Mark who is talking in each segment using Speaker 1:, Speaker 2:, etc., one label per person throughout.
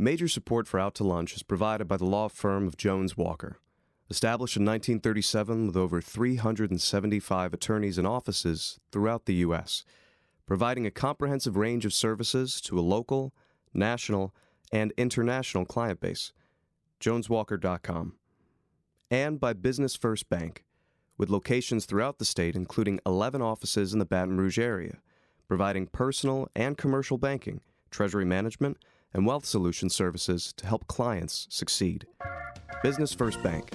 Speaker 1: Major support for Out to Lunch is provided by the law firm of Jones Walker. Established in 1937 with over 375 attorneys and offices throughout the U.S., providing a comprehensive range of services to a local, national, and international client base. JonesWalker.com. And by Business First Bank, with locations throughout the state, including 11 offices in the Baton Rouge area, providing personal and commercial banking, treasury management, and wealth solution services to help clients succeed. Business First Bank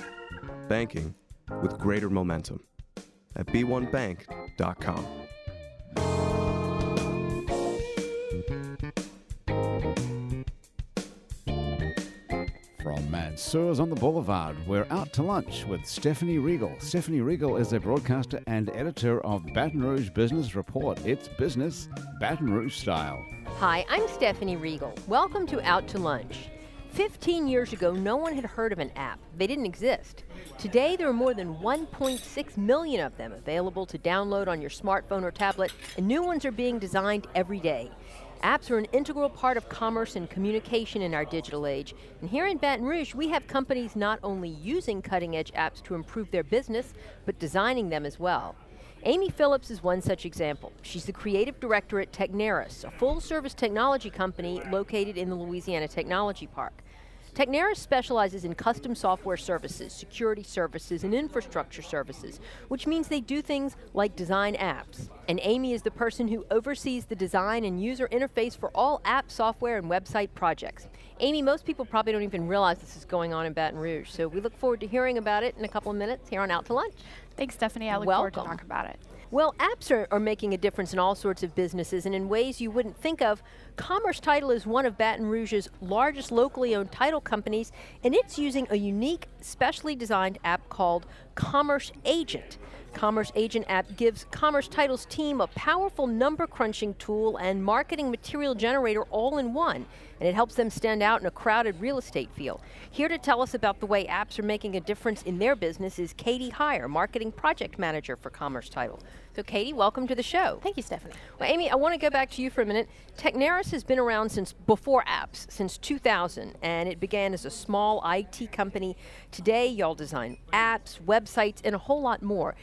Speaker 1: banking with greater momentum at b1bank.com.
Speaker 2: From Mansur's on the Boulevard, we're out to lunch with Stephanie Riegel. Stephanie Riegel is a broadcaster and editor of Baton Rouge Business Report. It's business Baton Rouge style.
Speaker 3: Hi, I'm Stephanie Riegel. Welcome to Out to Lunch. 15 years ago, no one had heard of an app. They didn't exist. Today, there are more than 1.6 million of them available to download on your smartphone or tablet, and new ones are being designed every day. Apps are an integral part of commerce and communication in our digital age. And here in Baton Rouge, we have companies not only using cutting edge apps to improve their business, but designing them as well. Amy Phillips is one such example. She's the creative director at Techneris, a full service technology company located in the Louisiana Technology Park. Techneris specializes in custom software services, security services, and infrastructure services, which means they do things like design apps. And Amy is the person who oversees the design and user interface for all app, software, and website projects. Amy, most people probably don't even realize this is going on in Baton Rouge, so we look forward to hearing about it in a couple of minutes here on Out to Lunch.
Speaker 4: Thanks, Stephanie. I look
Speaker 3: Welcome.
Speaker 4: forward to talk about it.
Speaker 3: Well, apps are, are making a difference in all sorts of businesses and in ways you wouldn't think of. Commerce Title is one of Baton Rouge's largest locally owned title companies, and it's using a unique, specially designed app called Commerce Agent. Commerce Agent app gives Commerce Title's team a powerful number crunching tool and marketing material generator all in one, and it helps them stand out in a crowded real estate field. Here to tell us about the way apps are making a difference in their business is Katie Heyer, Marketing Project Manager for Commerce Title. So, Katie, welcome to the show.
Speaker 4: Thank you, Stephanie.
Speaker 3: Well, Amy, I want to go back to you for a minute. Techneris has been around since before apps, since 2000, and it began as a small IT company. Today, y'all design apps, websites, and a whole lot more.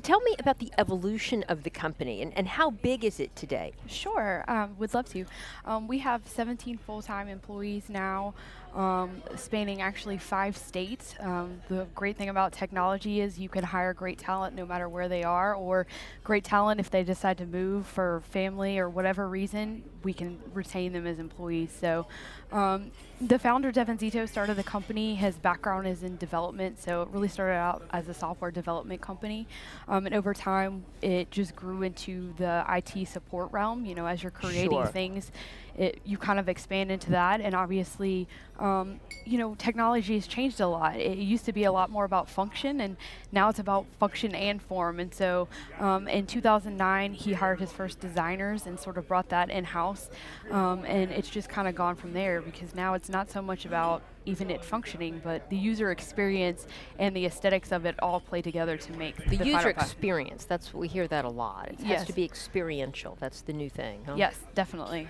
Speaker 3: Tell me about the evolution of the company and, and how big is it today?
Speaker 4: Sure, um, would love to. Um, we have 17 full-time employees now, um, spanning actually five states. Um, the great thing about technology is you can hire great talent no matter where they are, or great talent if they decide to move for family or whatever reason, we can retain them as employees. So um, the founder, Devin Zito, started the company. His background is in development, so it really started out as a software development company. Um, and over time, it just grew into the IT support realm. You know, as you're creating
Speaker 3: Sure.
Speaker 4: things, it, you kind of expand into that. And obviously, um, you know, technology has changed a lot. It used to be a lot more about function, and now it's about function and form. And so, um, in 2009, he hired his first designers and sort of brought that in house. Um, and it's just kind of gone from there because now it's not so much about even it functioning, but the user experience and the aesthetics of it all play together to make
Speaker 3: The,
Speaker 4: the,
Speaker 3: user experience, that's we hear that a lot. It has to be experiential. That's the new thing. Huh?
Speaker 4: Yes, definitely.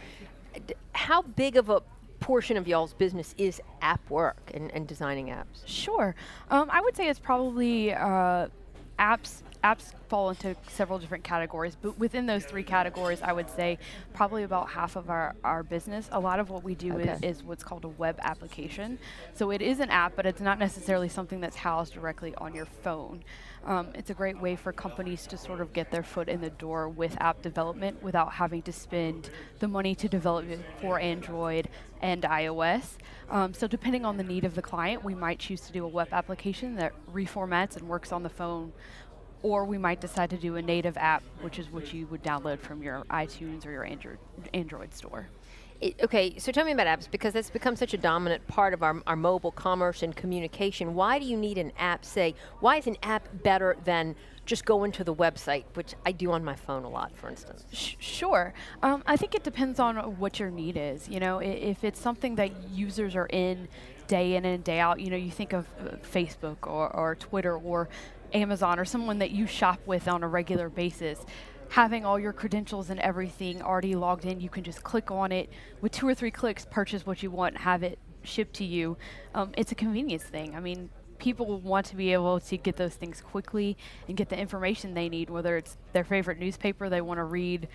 Speaker 3: How big of a portion of y'all's business is app work and, and designing apps?
Speaker 4: Sure. Um, I would say it's probably uh, apps. Apps fall into several different categories, but within those three categories, I would say probably about half of our, our business. A lot of what we do is, is what's called a web application. So it is an app, but it's not necessarily something that's housed directly on your phone. Um, it's a great way for companies to sort of get their foot in the door with app development without having to spend the money to develop it for Android and iOS. Um, so, depending on the need of the client, we might choose to do a web application that reformats and works on the phone. Or we might decide to do a native app, which is what you would download from your iTunes or your Android, Android store.
Speaker 3: It, okay, so tell me about apps because that's become such a dominant part of our, our mobile commerce and communication. Why do you need an app? Say, why is an app better than just going to the website, which I do on my phone a lot, for instance?
Speaker 4: Sh- Sure. Um, I think it depends on what your need is. You know, if it's something that users are in day in and day out, you know, you think of uh, Facebook or, or Twitter or Amazon or someone that you shop with on a regular basis. having all your credentials and everything already logged in, you can just click on it with two or three clicks, purchase what you want, have it shipped to you. Um, it's a convenience thing. I mean, people want to be able to get those things quickly and get the information they need, whether it's their favorite newspaper, they want to read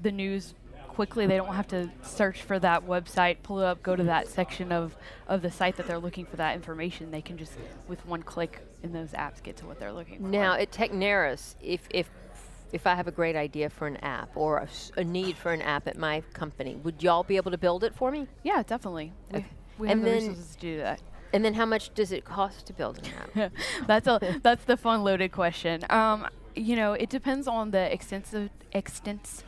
Speaker 4: the news quickly. They don't have to search for that website, pull it up, go to that section of, of the site that they're looking for that information. They can just, with one click in those apps, get to what they're looking for.
Speaker 3: Now, at Techneris, if, if if I have a great idea for an app or a, a, need for an app at my company, would y'all be able to build it for me?
Speaker 4: Yeah, definitely.
Speaker 3: Okay.
Speaker 4: We, we
Speaker 3: and
Speaker 4: have the
Speaker 3: then,
Speaker 4: resources to do that.
Speaker 3: And then how much does it cost to build an
Speaker 4: app? that's a that's the fun loaded question. Um, you know, it depends on the extensive extent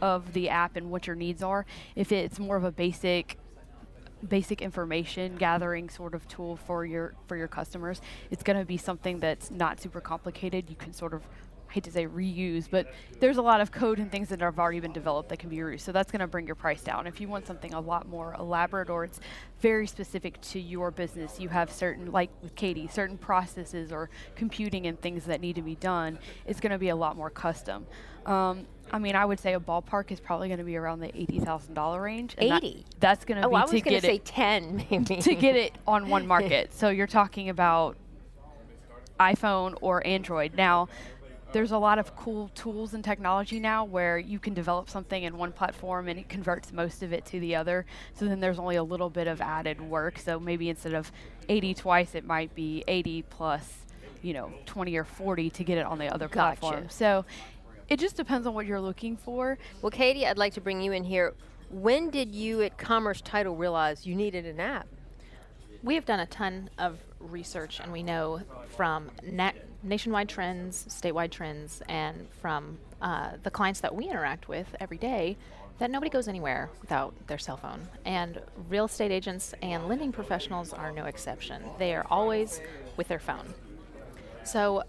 Speaker 4: of the app and what your needs are. If it's more of a basic basic information gathering sort of tool for your for your customers, it's going to be something that's not super complicated. You can sort of I hate to say reuse, but there's a lot of code and things that have already been developed that can be reused. So that's going to bring your price down. If you want something a lot more elaborate or it's very specific to your business, you have certain, like with Katie, certain processes or computing and things that need to be done, it's going to be a lot more custom. Um, I mean, I would say a ballpark is probably going to be around the eighty thousand dollar range.
Speaker 3: Eighty.
Speaker 4: That, that's going to
Speaker 3: oh,
Speaker 4: be Oh,
Speaker 3: I was
Speaker 4: going
Speaker 3: to
Speaker 4: say
Speaker 3: it ten, maybe
Speaker 4: to get it on one market. so you're talking about iPhone or Android. Now, there's a lot of cool tools and technology now where you can develop something in one platform and it converts most of it to the other. So then there's only a little bit of added work. So maybe instead of 80 twice, it might be 80 plus, you know, 20 or 40 to get it on the other
Speaker 3: gotcha.
Speaker 4: platform. So it just depends on what you're looking for.
Speaker 3: Well, Katie, I'd like to bring you in here. When did you at Commerce Title realize you needed an app?
Speaker 5: We have done a ton of research, and we know from net nationwide trends, statewide trends, and from uh, the clients that we interact with every day that nobody goes anywhere without their cell phone. And real estate agents and lending professionals are no exception. They are always with their phone. So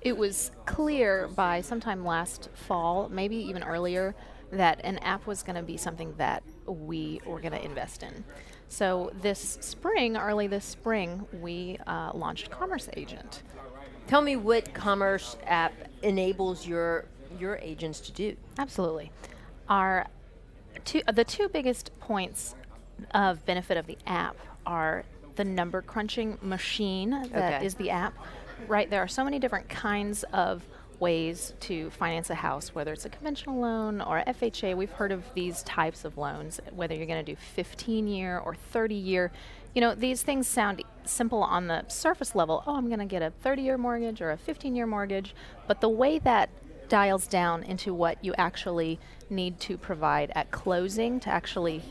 Speaker 5: it was clear by sometime last fall, maybe even earlier, that an app was going to be something that we were going to invest in. So this spring, early this spring, we uh, launched Commerce Agent.
Speaker 3: Tell me what Commerce app enables your your agents to do.
Speaker 5: Absolutely. Our two, the two biggest points of benefit of the app are the number crunching machine that
Speaker 3: okay.
Speaker 5: is the app. Right, there are so many different kinds of ways to finance a house, whether it's a conventional loan or FHA. We've heard of these types of loans, whether you're going to do 15 year or 30 year. You know, these things sound simple on the surface level. Oh, I'm going to get a 30 year mortgage or a 15 year mortgage. But the way that dials down into what you actually need to provide at closing to actually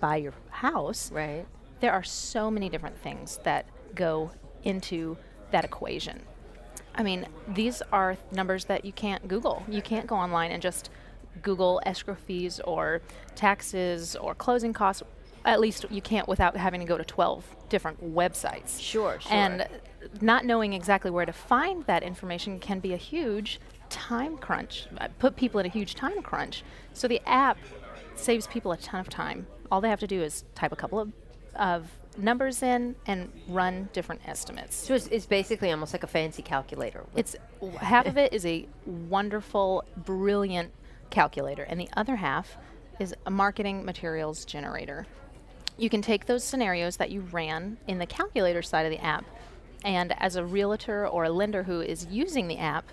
Speaker 5: buy your house.
Speaker 3: Right.
Speaker 5: There are so many different things that go into that equation. I mean, these are numbers that you can't Google. You can't go online and just Google escrow fees or taxes or closing costs. At least you can't without having to go to 12 different websites.
Speaker 3: Sure, sure.
Speaker 5: And not knowing exactly where to find that information can be a huge time crunch, uh, put people in a huge time crunch. So the app saves people a ton of time. All they have to do is type a couple of, of numbers in and run different estimates.
Speaker 3: So it's, it's basically almost like a fancy calculator.
Speaker 5: It's half of it is a wonderful, brilliant calculator, and the other half is a marketing materials generator. You can take those scenarios that you ran in the calculator side of the app, and as a realtor or a lender who is using the app,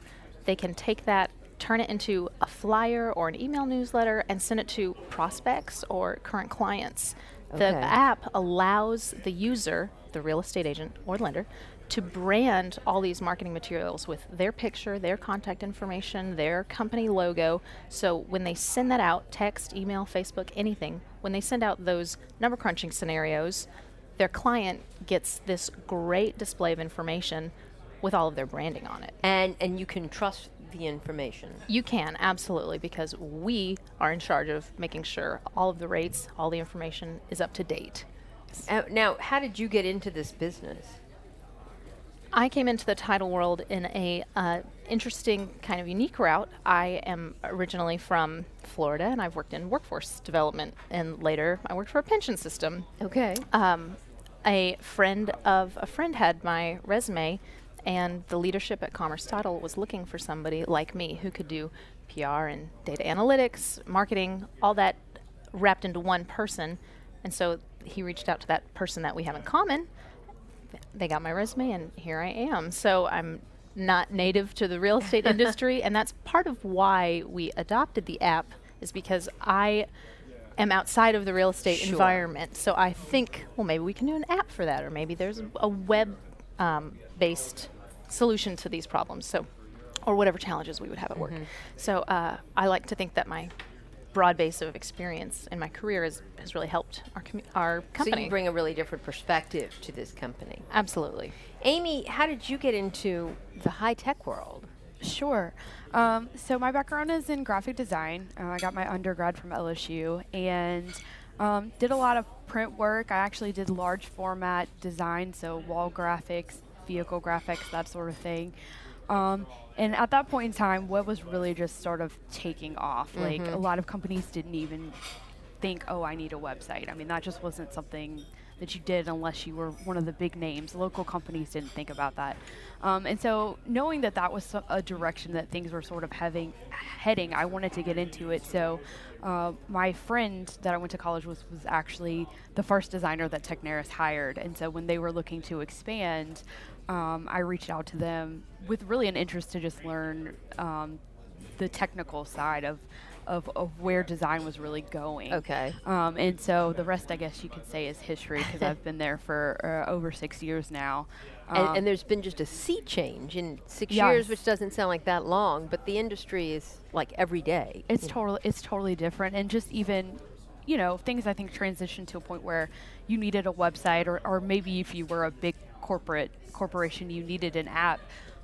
Speaker 5: they can take that turn it into a flyer or an email newsletter and send it to prospects or current clients. The
Speaker 3: Okay.
Speaker 5: app allows the user, the real estate agent or lender, to brand all these marketing materials with their picture, their contact information, their company logo. So when they send that out, text, email, Facebook, anything, when they send out those number crunching scenarios, their client gets this great display of information with all of their branding on it.
Speaker 3: And and you can trust the information.
Speaker 5: You can, absolutely, because we are in charge of making sure all of the rates, all the information is up to date.
Speaker 3: Uh, now, how did you get into this business?
Speaker 5: I came into the title world in a uh, interesting kind of unique route. I am originally from Florida, and I've worked in workforce development, and later I worked for a pension system.
Speaker 3: Okay.
Speaker 5: Um, a friend of a friend had my resume, and the leadership at Commerce Title was looking for somebody like me who could do PR and data analytics, marketing, all that wrapped into one person. And so he reached out to that person that we have in common. They got my resume, and here I am. So I'm not native to the real estate industry, and that's part of why we adopted the app, is because I am outside of the real estate
Speaker 3: Sure.
Speaker 5: environment. So I think, well, maybe we can do an app for that, or maybe there's a web um, based solution to these problems. So, or whatever challenges we would have at work. So uh, I like to think that my broad base of experience in my career has, has really helped our, commu- our company.
Speaker 3: So you bring a really different perspective to this company.
Speaker 5: Absolutely.
Speaker 3: Amy, how did you get into the high tech world?
Speaker 4: Sure. Um, so my background is in graphic design. Uh, I got my undergrad from LSU and um, did a lot of print work. I actually did large format design, so wall graphics, vehicle graphics, that sort of thing. Um, and at that point in time, web was really just sort of taking off. Like a lot of companies didn't even think, oh, I need a website. I mean, that just wasn't something that you did unless you were one of the big names. Local companies didn't think about that. Um, and so, knowing that that was a direction that things were sort of having, heading, I wanted to get into it. So, uh, my friend that I went to college with was actually the first designer that Techneris hired. And so, when they were looking to expand, um, I reached out to them with really an interest to just learn um, the technical side of, of, of where design was really going.
Speaker 3: Okay.
Speaker 4: Um, and so the rest, I guess you could say, is history because I've been there for uh, over six years now.
Speaker 3: And,
Speaker 4: Um,
Speaker 3: and there's been just a sea change in six
Speaker 4: Yes.
Speaker 3: years, which doesn't sound like that long, but the industry is like every day.
Speaker 4: it's totally it's totally different, and just even you know things I think transitioned to a point where you needed a website, or, or maybe if you were a big corporate corporation, you needed an app.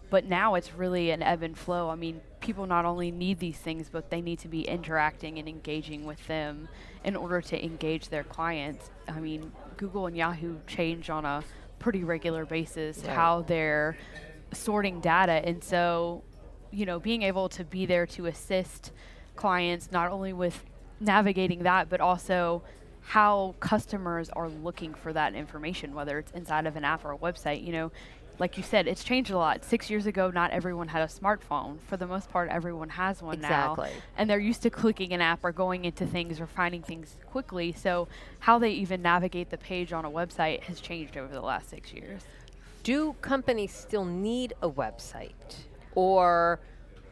Speaker 4: But now it's really an ebb and flow. I mean, people not only need these things, but they need to be interacting and engaging with them in order to engage their clients. I mean, Google and Yahoo change on a pretty regular basis
Speaker 3: Right.
Speaker 4: how they're sorting data. And so, you know, being able to be there to assist clients not only with navigating that, but also how customers are looking for that information, whether it's inside of an app or a website. You know, like you said, it's changed a lot. Six years ago, not everyone had a smartphone. For the most part, everyone has one now.
Speaker 3: Exactly.
Speaker 4: And they're used to clicking an app or going into things or finding things quickly. So, how they even navigate the page on a website has changed over the last six years.
Speaker 3: Do companies still need a website? Or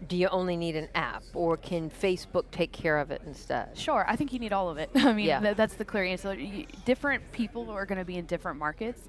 Speaker 3: do you only need an app? Or can Facebook take care of it instead?
Speaker 4: Sure, I think you need all of it. I mean,
Speaker 3: Yeah.
Speaker 4: tha- that's the clear answer. Y- different people are going to be in different markets.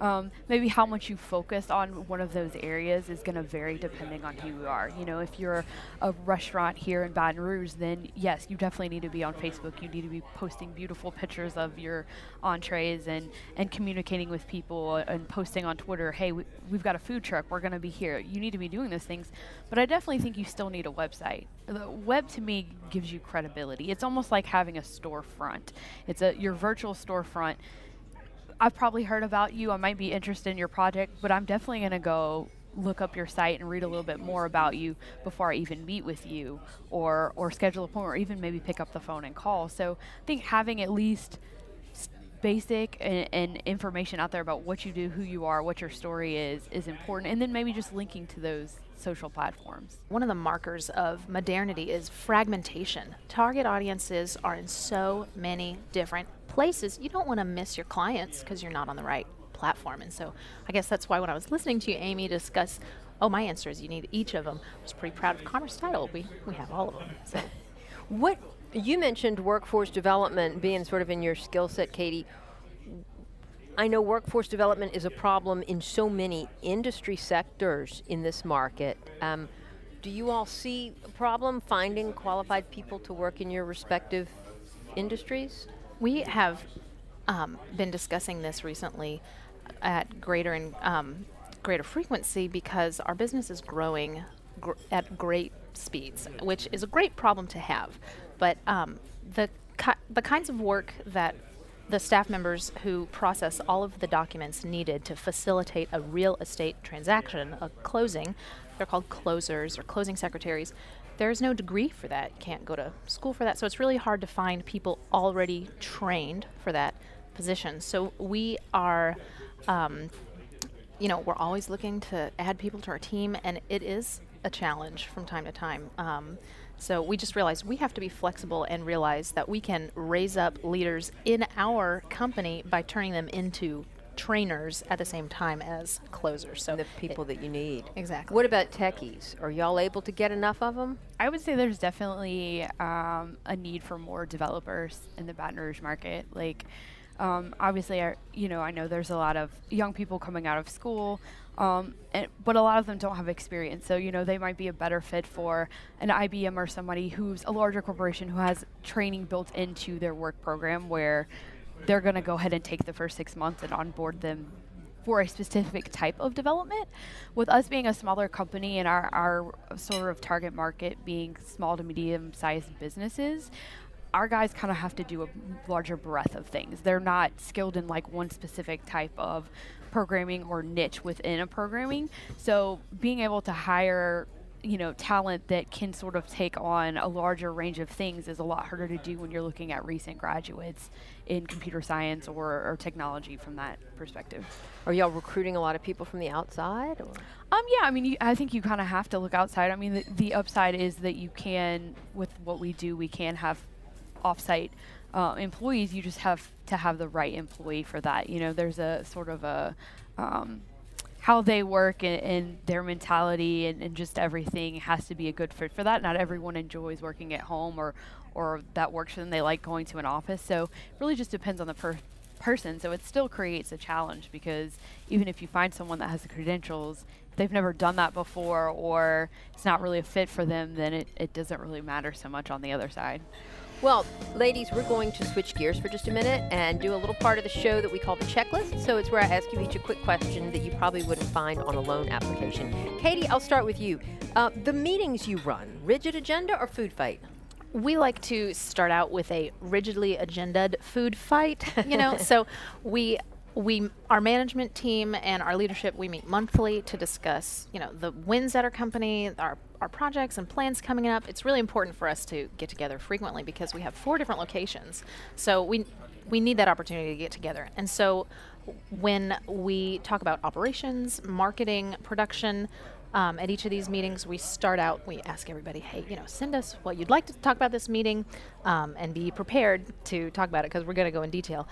Speaker 4: Um, maybe how much you focus on one of those areas is going to vary depending on who you are. You know, if you're a restaurant here in Baton Rouge, then yes, you definitely need to be on Facebook. You need to be posting beautiful pictures of your entrees and, and communicating with people and posting on Twitter, hey, we, we've got a food truck, we're going to be here. You need to be doing those things. But I definitely think you still need a website. The web to me gives you credibility. It's almost like having a storefront. It's a your virtual storefront. I've probably heard about you. I might be interested in your project, but I'm definitely going to go look up your site and read a little bit more about you before I even meet with you or or schedule a appointment or even maybe pick up the phone and call. So I think having at least basic and, and information out there about what you do, who you are, what your story is is important and then maybe just linking to those social platforms.
Speaker 5: One of the markers of modernity is fragmentation. Target audiences are in so many different places. You don't want to miss your clients because you're not on the right platform. And so I guess that's why when I was listening to you, Amy, discuss, oh, my answer is you need each of them. I was pretty proud of Commerce Title. We, we have all of them. So
Speaker 3: What you mentioned workforce development being sort of in your skill set, Katie. I know workforce development is a problem in so many industry sectors in this market. Um, do you all see a problem finding qualified people to work in your respective industries?
Speaker 5: We have um, been discussing this recently at greater and um, greater frequency because our business is growing gr- at great speeds, which is a great problem to have. But um, the ki- the kinds of work that the staff members who process all of the documents needed to facilitate a real estate transaction, a closing, they're called closers or closing secretaries. There's no degree for that. You can't go to school for that. So it's really hard to find people already trained for that position. So we are, um, you know, we're always looking to add people to our team, and it is a challenge from time to time. Um, So we just realized we have to be flexible and realize that we can raise up leaders in our company by turning them into trainers at the same time as closers. So
Speaker 3: the people that you need.
Speaker 5: Exactly.
Speaker 3: What about techies? Are y'all able to get enough of them?
Speaker 4: I would say there's definitely um, a need for more developers in the Baton Rouge market. Like, um, obviously, I, you know, I know there's a lot of young people coming out of school, um, and, but a lot of them don't have experience. So, you know, they might be a better fit for an IBM or somebody who's a larger corporation who has training built into their work program where they're going to go ahead and take the first six months and onboard them for a specific type of development. With us being a smaller company and our, our sort of target market being small to medium sized businesses, our guys kind of have to do a larger breadth of things. They're not skilled in like one specific type of programming or niche within a programming. So being able to hire you know talent that can sort of take on a larger range of things is a lot harder to do when you're looking at recent graduates in computer science or, or technology from that perspective.
Speaker 3: Are y'all recruiting a lot of people from the outside? Or?
Speaker 4: Um, yeah, I mean, you, I think you kind of have to look outside. I mean, the, the, upside is that you can, with what we do, we can have offsite uh, employees. You just have to have the right employee for that. You know, there's a sort of a um, how they work and, and their mentality and, and, just everything has to be a good fit for that. Not everyone enjoys working at home or, or that works for them. They like going to an office. So it really just depends on the per- person. So it still creates a challenge because even if you find someone that has the credentials, they've never done that before or it's not really a fit for them, then it, it doesn't really matter so much on the other side.
Speaker 3: Well, ladies, we're going to switch gears for just a minute and do a little part of the show that we call the checklist. So it's where I ask you each a quick question that you probably wouldn't find on a loan application. Katie, I'll start with you. Uh, the meetings you run, rigid agenda or food fight?
Speaker 5: we like to start out with a rigidly agendaed food fight you know so we we our management team and our leadership we meet monthly to discuss you know the wins at our company our our projects and plans coming up. It's really important for us to get together frequently because we have four different locations. So we we need that opportunity to get together. And so when we talk about operations marketing production um, at each of these meetings, we start out, we ask everybody, hey, you know, send us what you'd like to talk about this meeting um, and be prepared to talk about it because we're going to go in detail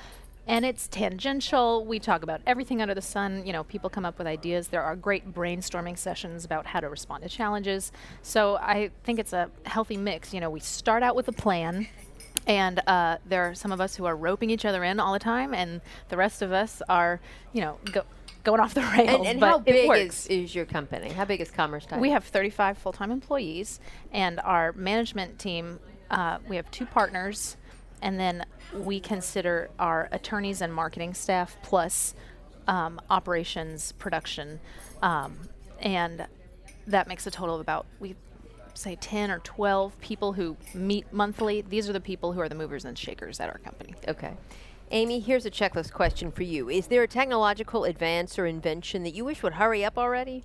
Speaker 5: and it's tangential. We talk about everything under the sun. You know, people come up with ideas. There are great brainstorming sessions about how to respond to challenges. So I think it's a healthy mix. You know, we start out with a plan. And uh, there are some of us who are roping each other in all the time, and the rest of us are, you know, go, going off the rails.
Speaker 3: And, and
Speaker 5: but
Speaker 3: how big
Speaker 5: is,
Speaker 3: is, your company? How big is Commerce Title?
Speaker 5: We have 35 full-time employees, and our management team. Uh, we have two partners and then we consider our attorneys and marketing staff plus um, operations, production, um, and that makes a total of about we say 10 or 12 people who meet monthly. These are the people who are the movers and shakers at our company.
Speaker 3: Okay. Amy, here's a checklist question for you. Is there a technological advance or invention that you wish would hurry up already?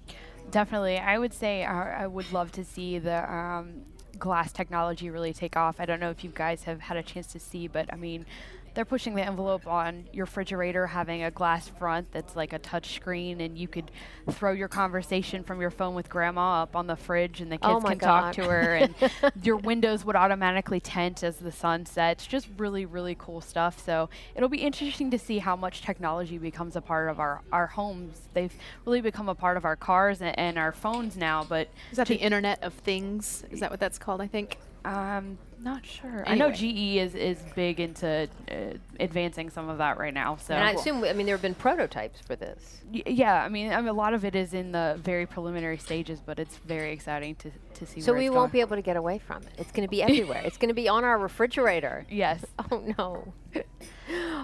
Speaker 4: Definitely. I would say uh, I would love to see the um, glass technology really take off. I don't know if you guys have had a chance to see, but I mean, they're pushing the envelope on your refrigerator having a glass front that's like a touch screen and you could throw your conversation from your phone with grandma up on the fridge and the
Speaker 3: oh
Speaker 4: kids
Speaker 3: oh
Speaker 4: can
Speaker 3: God.
Speaker 4: talk to her and your windows would automatically tint as the sun sets. Just really really cool stuff. So it'll be interesting to see how much technology becomes a part of our, our homes. They've really become a part of our cars and, and our phones now but
Speaker 5: is that the internet of things? Is that what that's called i think
Speaker 4: um, not sure.
Speaker 5: Anyway.
Speaker 4: I know GE is, is big into uh, advancing some of that right now. So
Speaker 3: and I assume, I mean, there have been prototypes for this.
Speaker 4: Y- yeah, I mean, I mean, a lot of it is in the very preliminary stages, but it's very exciting to, to see.
Speaker 3: So we won't
Speaker 4: going.
Speaker 3: be able to get away from it. It's going to be everywhere. it's going to be on our refrigerator.
Speaker 4: Yes.
Speaker 3: Oh no.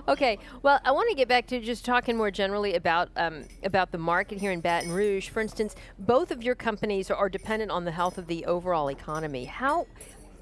Speaker 3: okay. Well, I want to get back to just talking more generally about um, about the market here in Baton Rouge. For instance, both of your companies are dependent on the health of the overall economy. How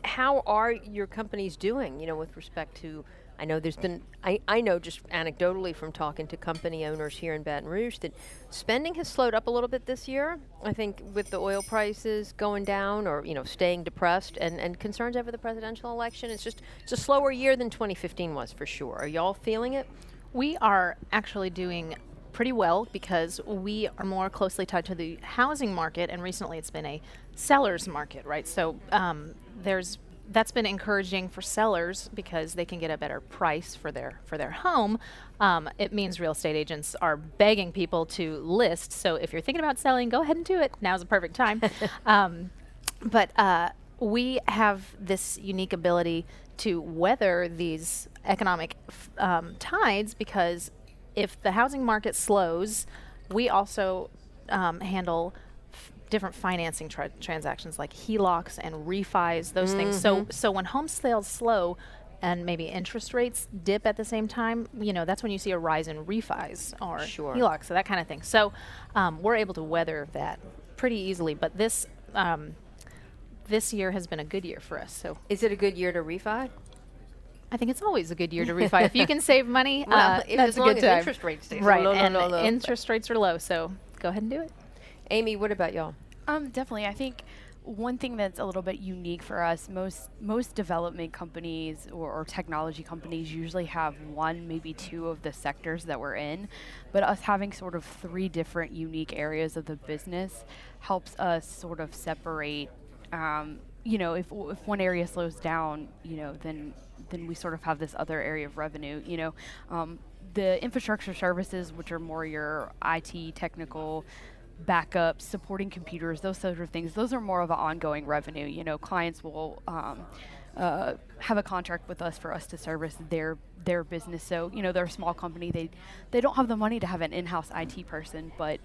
Speaker 3: how are your companies doing, you know, with respect to I know there's been, I, I know just anecdotally from talking to company owners here in Baton Rouge that spending has slowed up a little bit this year. I think with the oil prices going down or, you know, staying depressed and, and concerns over the presidential election, it's just, it's a slower year than 2015 was for sure. Are y'all feeling it?
Speaker 5: We are actually doing pretty well because we are more closely tied to the housing market, and recently it's been a seller's market, right? So um, there's that's been encouraging for sellers because they can get a better price for their for their home. Um, it means real estate agents are begging people to list. So if you're thinking about selling, go ahead and do it. Now's the perfect time. um, but uh, we have this unique ability to weather these economic um, tides because if the housing market slows, we also um, handle different financing tra- transactions like HELOCs and refis, those mm-hmm. things. So, mm-hmm. so when home sales slow and maybe interest rates dip at the same time, you know, that's when you see a rise in refis or sure. HELOCs, so that kind of thing. So, um, we're able to weather that pretty easily. But this um, this year has been a good year for us. So,
Speaker 3: is it a good year to refi?
Speaker 5: I think it's always a good year to refi. if you can save money,
Speaker 3: well, uh, that's a good time. interest rates
Speaker 5: right,
Speaker 3: low,
Speaker 5: and
Speaker 3: low, low,
Speaker 5: interest rates are low, so go ahead and do it.
Speaker 3: Amy, what about y'all?
Speaker 4: Um, definitely. I think one thing that's a little bit unique for us most most development companies or, or, technology companies usually have one maybe two of the sectors that we're in but us having sort of three different unique areas of the business helps us sort of separate um, you know if, if one area slows down you know then then we sort of have this other area of revenue you know um, the infrastructure services which are more your it technical backups, supporting computers, those sort of things. Those are more of an ongoing revenue. You know, clients will um, uh, have a contract with us for us to service their their business. So you know, they're a small company. They they don't have the money to have an in-house IT person, but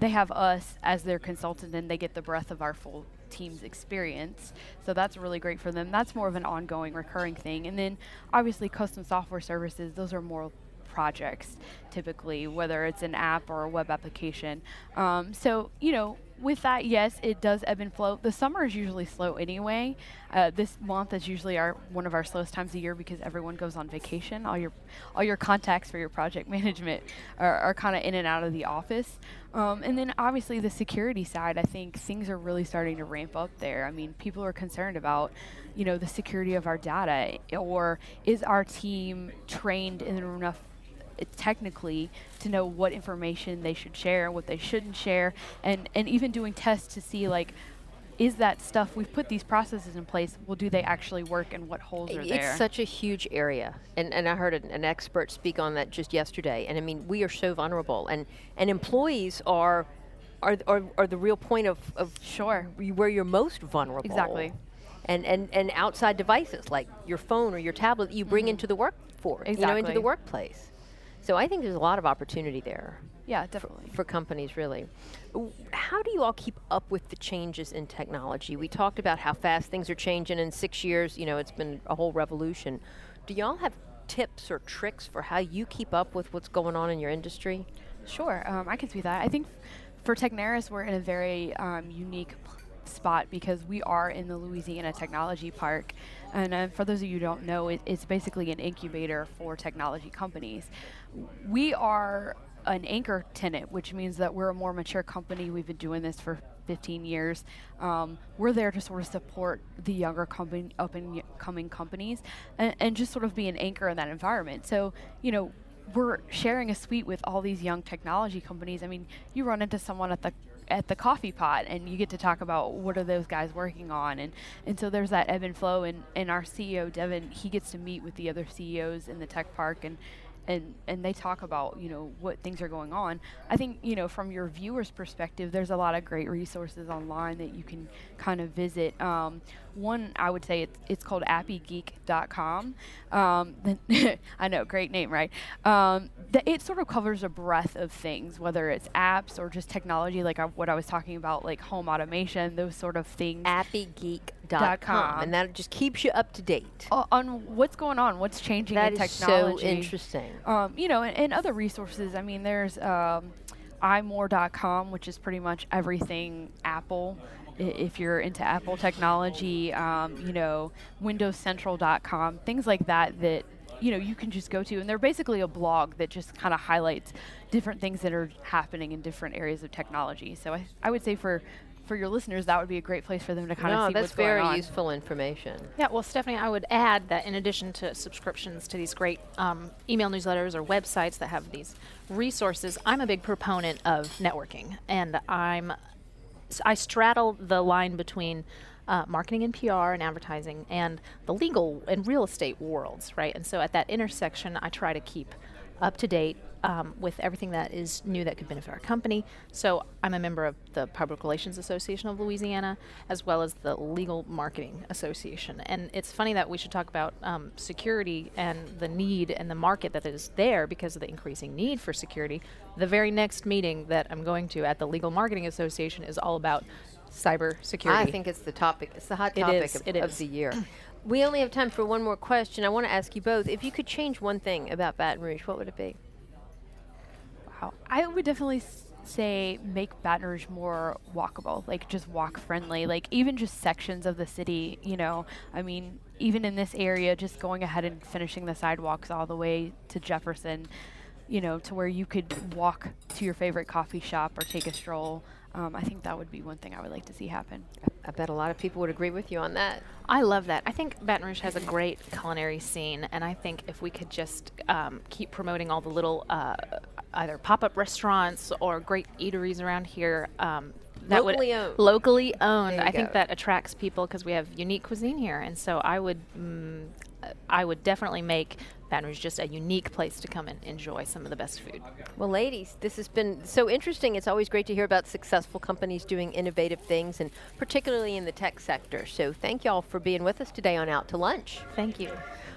Speaker 4: they have us as their consultant, and they get the breadth of our full team's experience. So that's really great for them. That's more of an ongoing, recurring thing. And then obviously, custom software services. Those are more projects typically, whether it's an app or a web application. Um, so, you know, with that, yes, it does ebb and flow. The summer is usually slow anyway. Uh, this month is usually our one of our slowest times of year because everyone goes on vacation. All your all your contacts for your project management are, are kind of in and out of the office. Um, and then obviously the security side, I think things are really starting to ramp up there. I mean, people are concerned about, you know, the security of our data, or is our team trained in enough technically to know what information they should share and what they shouldn't share, and and even doing tests to see like is that stuff we've put these processes in place well do they actually work and what holes are
Speaker 3: it's
Speaker 4: there?
Speaker 3: it's such a huge area. And, and i heard an, an, expert speak on that just yesterday. And i mean we are so vulnerable. And and employees are are, are, are the real point of, of
Speaker 4: sure.
Speaker 3: where you're most vulnerable.
Speaker 4: Exactly.
Speaker 3: And, and, and outside devices like your phone or your tablet you bring mm-hmm. into the workforce
Speaker 4: exactly.
Speaker 3: you know into the workplace so I think there's a lot of opportunity there.
Speaker 4: Yeah, definitely.
Speaker 3: For, for, companies, really. How do you all keep up with the changes in technology? We talked about how fast things are changing in six years. You know, it's been a whole revolution. Do y'all have tips or tricks for how you keep up with what's going on in your industry?
Speaker 4: Sure, um, I can see that. I think for Techneris, we're in a very um, unique spot because we are in the Louisiana Technology Park. And uh, for those of you who don't know, it, it's basically an incubator for technology companies. We are an anchor tenant, which means that we're a more mature company. We've been doing this for 15 years. Um, we're there to sort of support the younger company, up and coming companies, and, and just sort of be an anchor in that environment. So, you know, we're sharing a suite with all these young technology companies. I mean, you run into someone at the at the coffee pot and you get to talk about what are those guys working on and and so there's that ebb and flow and and our CEO Devin he gets to meet with the other CEOs in the tech park and and and they talk about you know what things are going on i think you know from your viewers perspective there's a lot of great resources online that you can kind of visit. Um, one I would say it's, it's called appygeek.com. Um, I know, great name, right? Um, the, it sort of covers a breadth of things, whether it's apps or just technology, like I, what I was talking about, like home automation, those sort of things.
Speaker 3: Appygeek.com, and that just keeps you up to date
Speaker 4: uh, on what's going on, what's changing
Speaker 3: that
Speaker 4: in technology.
Speaker 3: That is so interesting.
Speaker 4: Um, you know, and, and, other resources. I mean, there's um, imore.com, which is pretty much everything Apple if you're into Apple technology, um, you know, WindowsCentral.com, things like that that you know you can just go to, and they're basically a blog that just kind of highlights different things that are happening in different areas of technology. So I, I would say for for your listeners, that would be a great place for them to kind
Speaker 3: no,
Speaker 4: of see
Speaker 3: what's going on.
Speaker 4: that's
Speaker 3: very useful information.
Speaker 5: Yeah, well, Stephanie, I would add that in addition to subscriptions to these great um, email newsletters or websites that have these resources, I'm a big proponent of networking, and I'm I straddle the line between uh, marketing and PR and advertising and the legal and real estate worlds, right? And so at that intersection, I try to keep up to date um, with everything that is new that could benefit our company. So I'm a member of the Public Relations Association of Louisiana, as well as the Legal Marketing Association. And it's funny that we should talk about um, security and the need and the market that is there because of the increasing need for security. The very next meeting that I'm going to at the Legal Marketing Association is all about cyber security.
Speaker 3: I think it's the topic. It's the hot topic
Speaker 5: is,
Speaker 3: of,
Speaker 5: it
Speaker 3: of the year. we only have time for one more question. I want to ask you both: if you could change one thing about Baton Rouge, what would it be?
Speaker 4: Wow. I would definitely say make Baton Rouge more walkable, like just walk friendly, like even just sections of the city, you know. I mean, even in this area, just going ahead and finishing the sidewalks all the way to Jefferson, you know, to where you could walk to your favorite coffee shop or take a stroll. Um, I think that would be one thing I would like to see happen.
Speaker 3: I bet a lot of people would agree with you on that.
Speaker 5: I love that. I think Baton Rouge has a great culinary scene, and I think if we could just um, keep promoting all the little uh, either pop-up restaurants or great eateries around here, um, that
Speaker 3: Locally
Speaker 5: would
Speaker 3: owned.
Speaker 5: locally owned. I think that attracts people because we have unique cuisine here, and so I would, mm, I would definitely make Baton Rouge just a unique place to come and enjoy some of the best food.
Speaker 3: Well, ladies, this has been so interesting. It's always great to hear about successful companies doing innovative things, and particularly in the tech sector. So, thank y'all for being with us today on Out to Lunch.
Speaker 5: Thank you.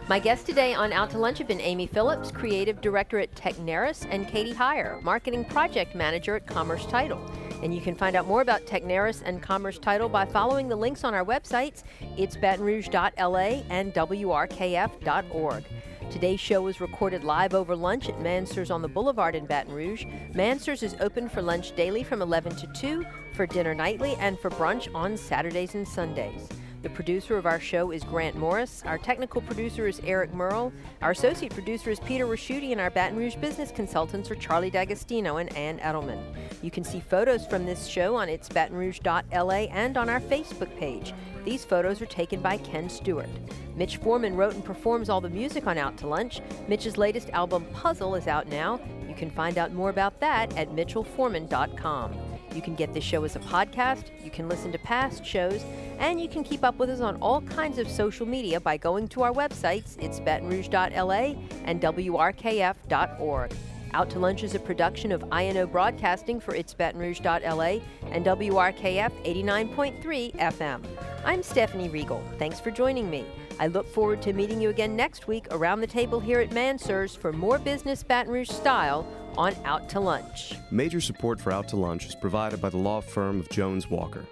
Speaker 3: My guests today on Out to Lunch have been Amy Phillips, Creative Director at Techneris, and Katie Heyer, Marketing Project Manager at Commerce Title. And you can find out more about Techneris and Commerce Title by following the links on our websites. It's batonrouge.la and wrkf.org. Today's show was recorded live over lunch at Mansurs on the Boulevard in Baton Rouge. Mansurs is open for lunch daily from 11 to 2, for dinner nightly, and for brunch on Saturdays and Sundays. The producer of our show is Grant Morris. Our technical producer is Eric Merle. Our associate producer is Peter Raschuti, and our Baton Rouge business consultants are Charlie D'Agostino and Ann Edelman. You can see photos from this show on its batonrouge.la and on our Facebook page. These photos are taken by Ken Stewart. Mitch Foreman wrote and performs all the music on Out to Lunch. Mitch's latest album, Puzzle, is out now. You can find out more about that at mitchellforeman.com. You can get this show as a podcast, you can listen to past shows, and you can keep up with us on all kinds of social media by going to our websites. It's batonrouge.la and wrkf.org. Out to Lunch is a production of INO Broadcasting for its batonrouge.la and WRKF 89.3 FM. I'm Stephanie Riegel. Thanks for joining me. I look forward to meeting you again next week around the table here at Mansur's for more business Baton Rouge style on Out to Lunch.
Speaker 1: Major support for Out to Lunch is provided by the law firm of Jones Walker.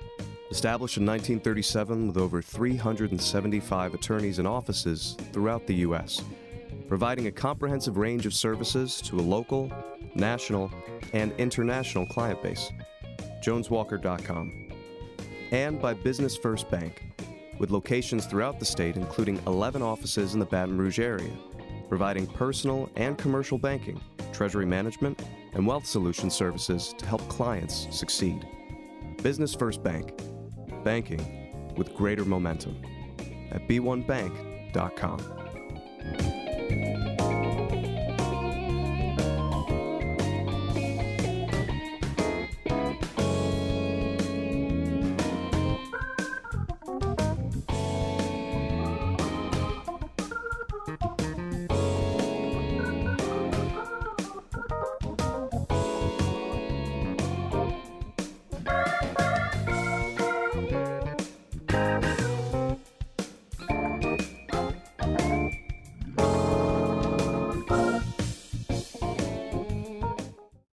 Speaker 1: Established in 1937 with over 375 attorneys and offices throughout the U.S., providing a comprehensive range of services to a local, national, and international client base. JonesWalker.com. And by Business First Bank, with locations throughout the state, including 11 offices in the Baton Rouge area, providing personal and commercial banking, treasury management, and wealth solution services to help clients succeed. Business First Bank, banking with greater momentum at b1bank.com.